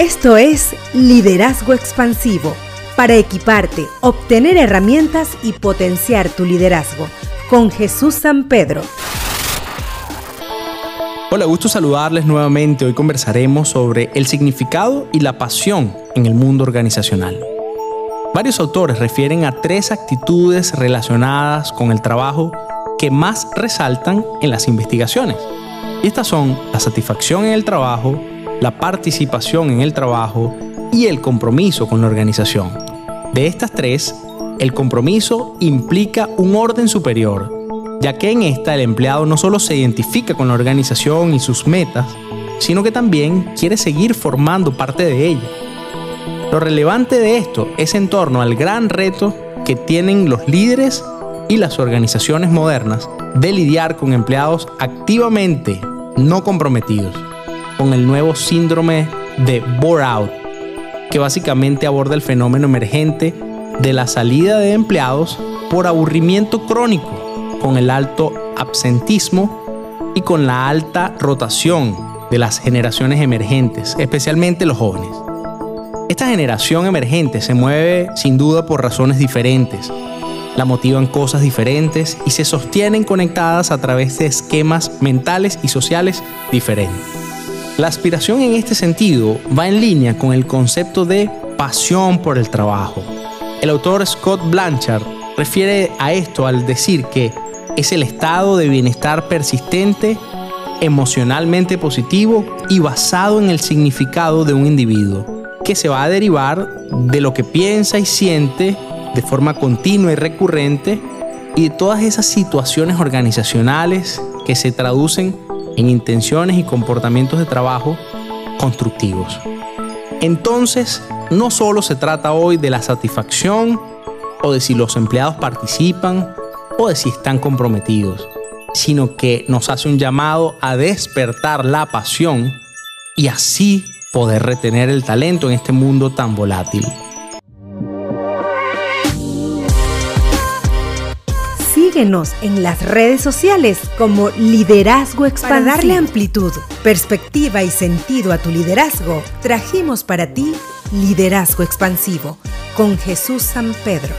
Esto es Liderazgo Expansivo, para equiparte, obtener herramientas y potenciar tu liderazgo, con Jesús San Pedro. Hola, gusto saludarles nuevamente. Hoy conversaremos sobre el significado y la pasión en el mundo organizacional. Varios autores refieren a tres actitudes relacionadas con el trabajo que más resaltan en las investigaciones. Estas son la satisfacción en el trabajo, la participación en el trabajo y el compromiso con la organización. De estas tres, el compromiso implica un orden superior, ya que en esta el empleado no solo se identifica con la organización y sus metas, sino que también quiere seguir formando parte de ella. Lo relevante de esto es en torno al gran reto que tienen los líderes y las organizaciones modernas de lidiar con empleados activamente no comprometidos con el nuevo síndrome de bore-out, que básicamente aborda el fenómeno emergente de la salida de empleados por aburrimiento crónico, con el alto absentismo y con la alta rotación de las generaciones emergentes, especialmente los jóvenes. Esta generación emergente se mueve sin duda por razones diferentes, la motivan cosas diferentes y se sostienen conectadas a través de esquemas mentales y sociales diferentes. La aspiración en este sentido va en línea con el concepto de pasión por el trabajo. El autor Scott Blanchard refiere a esto al decir que es el estado de bienestar persistente, emocionalmente positivo y basado en el significado de un individuo, que se va a derivar de lo que piensa y siente de forma continua y recurrente y de todas esas situaciones organizacionales que se traducen en intenciones y comportamientos de trabajo constructivos. Entonces, no solo se trata hoy de la satisfacción o de si los empleados participan o de si están comprometidos, sino que nos hace un llamado a despertar la pasión y así poder retener el talento en este mundo tan volátil. Síguenos en las redes sociales como Liderazgo Expansivo. Para darle amplitud, perspectiva y sentido a tu liderazgo, trajimos para ti Liderazgo Expansivo con Jesús San Pedro.